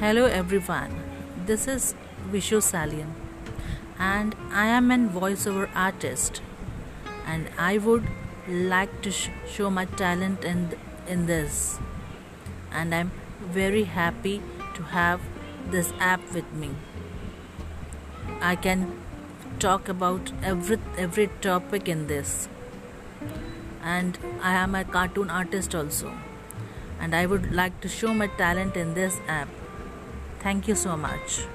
Hello everyone, this is Vishu Salian and I am an voiceover artist and I would like to sh- show my talent in, in this and I'm very happy to have this app with me. I can talk about every every topic in this and I am a cartoon artist also and I would like to show my talent in this app. Thank you so much.